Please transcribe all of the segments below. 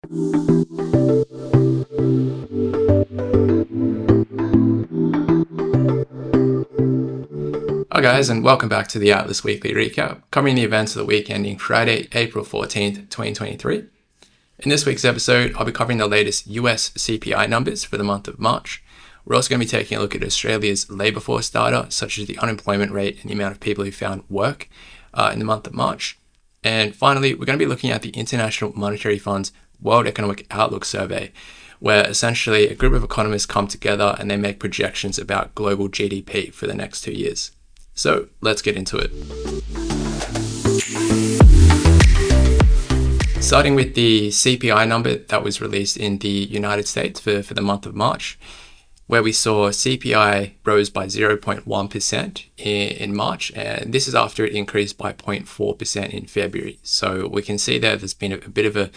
Hi guys and welcome back to the Atlas Weekly Recap, covering the events of the week ending Friday, April 14th, 2023. In this week's episode, I'll be covering the latest US CPI numbers for the month of March. We're also going to be taking a look at Australia's labour force data, such as the unemployment rate and the amount of people who found work uh, in the month of March. And finally, we're going to be looking at the International Monetary Fund's World Economic Outlook Survey, where essentially a group of economists come together and they make projections about global GDP for the next two years. So let's get into it. Starting with the CPI number that was released in the United States for, for the month of March, where we saw CPI rose by 0.1% in, in March, and this is after it increased by 0.4% in February. So we can see that there's been a, a bit of a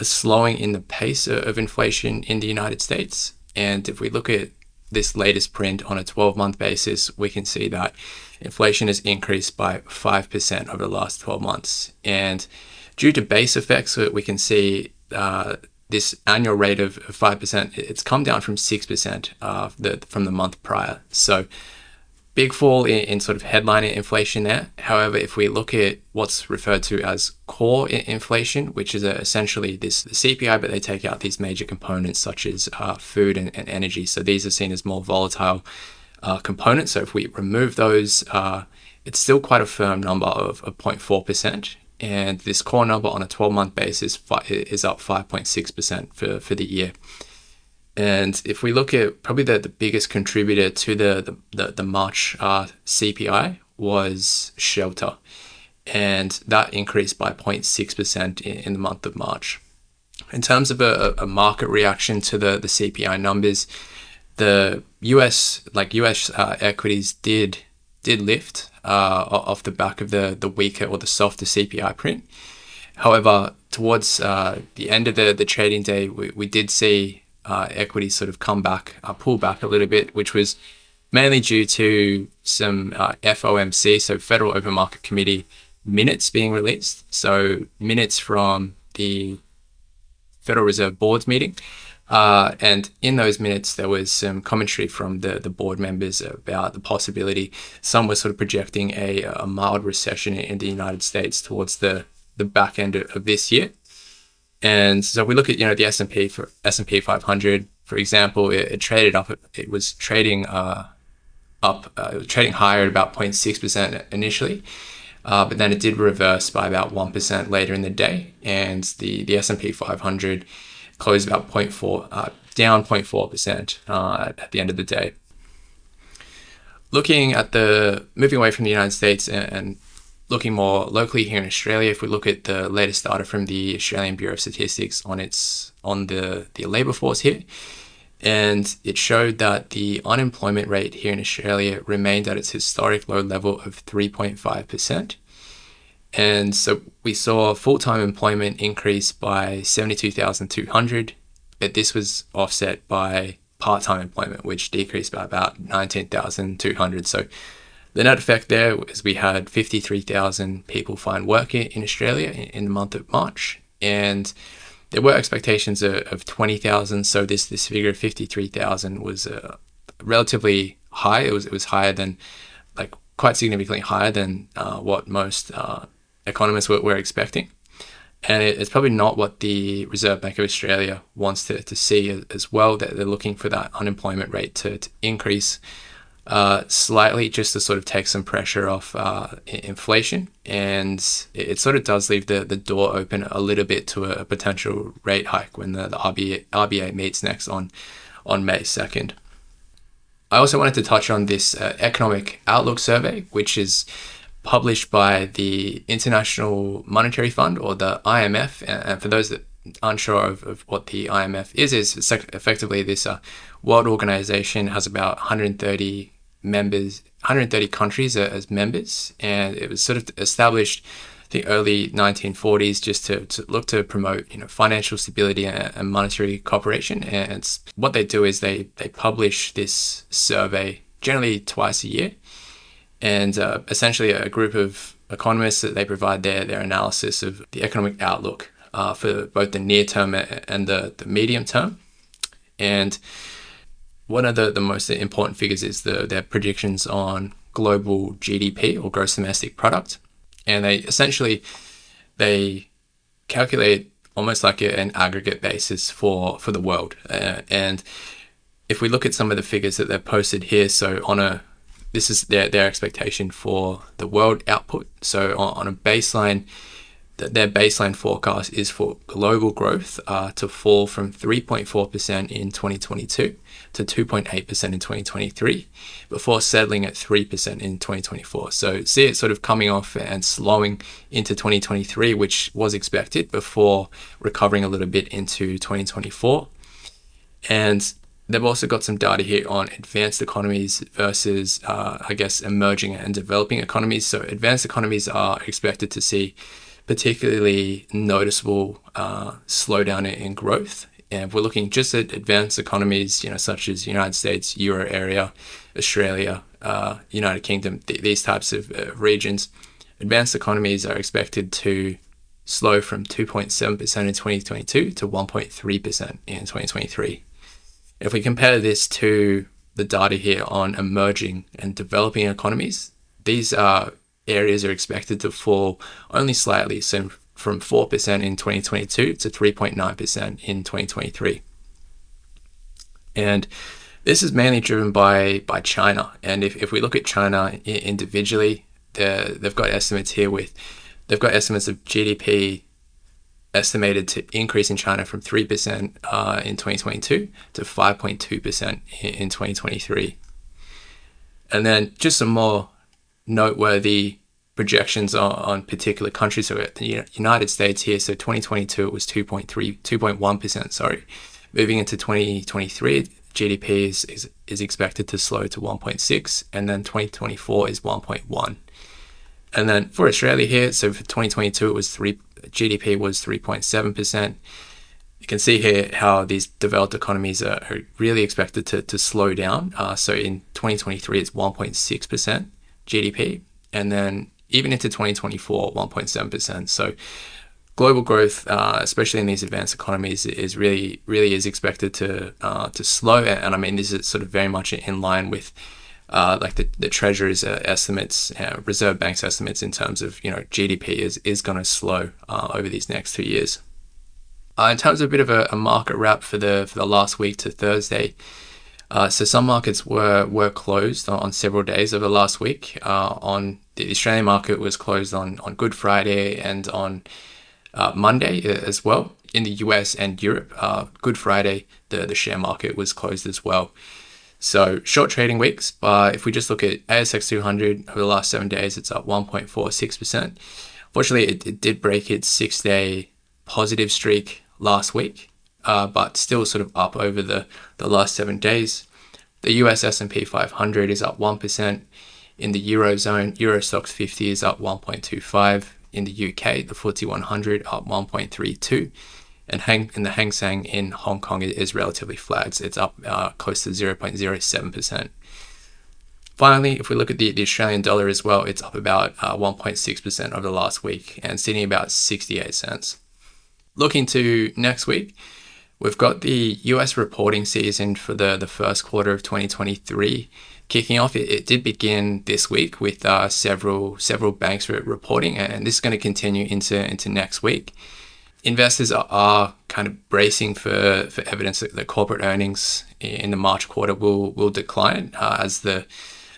a slowing in the pace of inflation in the United States. And if we look at this latest print on a 12 month basis, we can see that inflation has increased by 5% over the last 12 months. And due to base effects, we can see uh, this annual rate of 5%, it's come down from 6% uh, the, from the month prior. So big fall in, in, sort of headline inflation there. However, if we look at what's referred to as core inflation, which is essentially this CPI, but they take out these major components such as uh, food and, and, energy. So these are seen as more volatile uh, components. So if we remove those, uh, it's still quite a firm number of, of 0.4%. And this core number on a 12 month basis is up 5.6% for, for the year. And if we look at probably the, the biggest contributor to the, the, the, the March uh, CPI was shelter. And that increased by 0.6% in, in the month of March. In terms of a, a market reaction to the, the CPI numbers, the US, like US uh, equities did did lift uh, off the back of the, the weaker or the softer CPI print. However, towards uh, the end of the, the trading day, we, we did see uh, equities sort of come back, uh, pull back a little bit, which was mainly due to some uh, FOMC, so Federal Open Market Committee minutes being released. So minutes from the Federal Reserve Board's meeting. Uh, and in those minutes, there was some commentary from the, the board members about the possibility. Some were sort of projecting a, a mild recession in the United States towards the, the back end of this year. And so if we look at you know the S and P for S and P 500, for example, it, it traded up. It was trading uh, up, uh, trading higher at about 0.6 percent initially, uh, but then it did reverse by about one percent later in the day, and the the S and P 500 closed about 0.4, uh, down 0.4 percent uh, at the end of the day. Looking at the moving away from the United States and, and looking more locally here in Australia, if we look at the latest data from the Australian Bureau of Statistics on its on the, the labour force here, and it showed that the unemployment rate here in Australia remained at its historic low level of 3.5%. And so we saw full-time employment increase by 72,200, but this was offset by part-time employment, which decreased by about 19,200. So the net effect there is we had 53,000 people find work in Australia in the month of March, and there were expectations of, of 20,000. So this this figure of 53,000 was uh, relatively high. It was it was higher than like quite significantly higher than uh, what most uh, economists were, were expecting. And it, it's probably not what the Reserve Bank of Australia wants to, to see as well. That they're looking for that unemployment rate to, to increase uh, slightly just to sort of take some pressure off uh, inflation. And it, sort of does leave the, the door open a little bit to a, potential rate hike when the, the RBA, RBA meets next on, on May 2nd. I also wanted to touch on this uh, economic outlook survey, which is published by the International Monetary Fund or the IMF. And for those that aren't sure of, of what the IMF is, is effectively this uh, world organization has about 130 members, 130 countries as members, and it was sort of established the early 1940s just to, to look to promote you know financial stability and, and monetary cooperation. And what they do is they they publish this survey generally twice a year, and uh, essentially a group of economists that they provide their their analysis of the economic outlook uh, for both the near term and the, the medium term. And one of the, the most important figures is the, their predictions on global GDP or gross domestic product. And they essentially they calculate almost like an aggregate basis for, for the world. Uh, and if we look at some of the figures that they've posted here, so on a this is their, their expectation for the world output. So on, on a baseline their baseline forecast is for global growth uh, to fall from 3.4% in 2022 to 2.8% in 2023 before settling at 3% in 2024. So see it sort of coming off and slowing into 2023, which was expected before recovering a little bit into 2024. And they've also got some data here on advanced economies versus, uh, I guess, emerging and developing economies. So advanced economies are expected to see particularly noticeable uh, slowdown in growth. And if we're looking just at advanced economies, you know, such as United States, Euro area, Australia, uh, United Kingdom, th- these types of uh, regions, advanced economies are expected to slow from 2.7% in 2022 to 1.3% in 2023. If we compare this to the data here on emerging and developing economies, these are areas are expected to fall only slightly, so from 4% in 2022 to 3.9% in 2023. And this is mainly driven by, by China. And if, if we look at China individually, they've got estimates here with, they've got estimates of GDP estimated to increase in China from 3% uh, in 2022 to 5.2% in 2023. And then just some more noteworthy projections on, on particular countries. So the United States here, so 2022 it was 2.3, 2.1%, sorry. Moving into 2023, GDP is, is, is expected to slow to 1.6, and then 2024 is 1.1. And then for Australia here, so for 2022 it was three GDP was 3.7%. You can see here how these developed economies are, are really expected to, to slow down. Uh, so in 2023, it's 1.6% GDP. And then even into 2024, 1.7%. So global growth, uh, especially in these advanced economies, is really really is expected to uh, to slow. And I mean, this is sort of very much in line with. Uh, like the, the Treasury's uh, estimates, uh, Reserve Bank's estimates in terms of you know GDP is is going to slow uh, over these next two years. in terms of a bit of a, a market wrap for the for the last week to Thursday, uh, so some markets were were closed on, on several days over the last week. Uh, on the Australian market was closed on on Good Friday and on uh, Monday uh, as well. In the US and Europe, uh, Good Friday the the share market was closed as well. So short trading weeks, but if we just look at ASX 200 over the last seven days, it's up 1.46%. Fortunately, it, it did break its six day positive streak last week uh, but still sort of up over the, the last seven days. The US S&P 500 is up 1%. In the Eurozone, Euro Stoxx 50 is up 1.25. In the UK, the FTSE 100 up 1.32. And hang, in the Hang Seng in Hong Kong is relatively flat. It's up uh, close to 0.07%. Finally, if we look at the, the Australian dollar as well, it's up about uh, 1.6% over the last week and sitting about 68 cents. Looking to next week, We've got the US reporting season for the, the first quarter of 2023 kicking off. It, it did begin this week with uh, several several banks reporting, and this is going to continue into into next week. Investors are, are kind of bracing for, for evidence that the corporate earnings in the March quarter will will decline uh, as the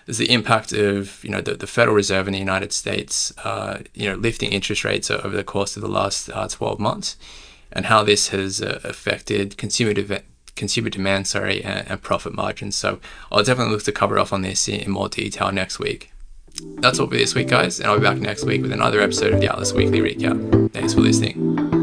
as the impact of you know the, the Federal Reserve in the United States uh, you know lifting interest rates over the course of the last uh, 12 months and how this has uh, affected consumer de- consumer demand, sorry, and, and, profit margins. So I'll definitely look to cover off on this in more detail next week. That's all for this week, guys, and I'll be back next week with another episode of the Atlas Weekly Recap. Thanks for listening.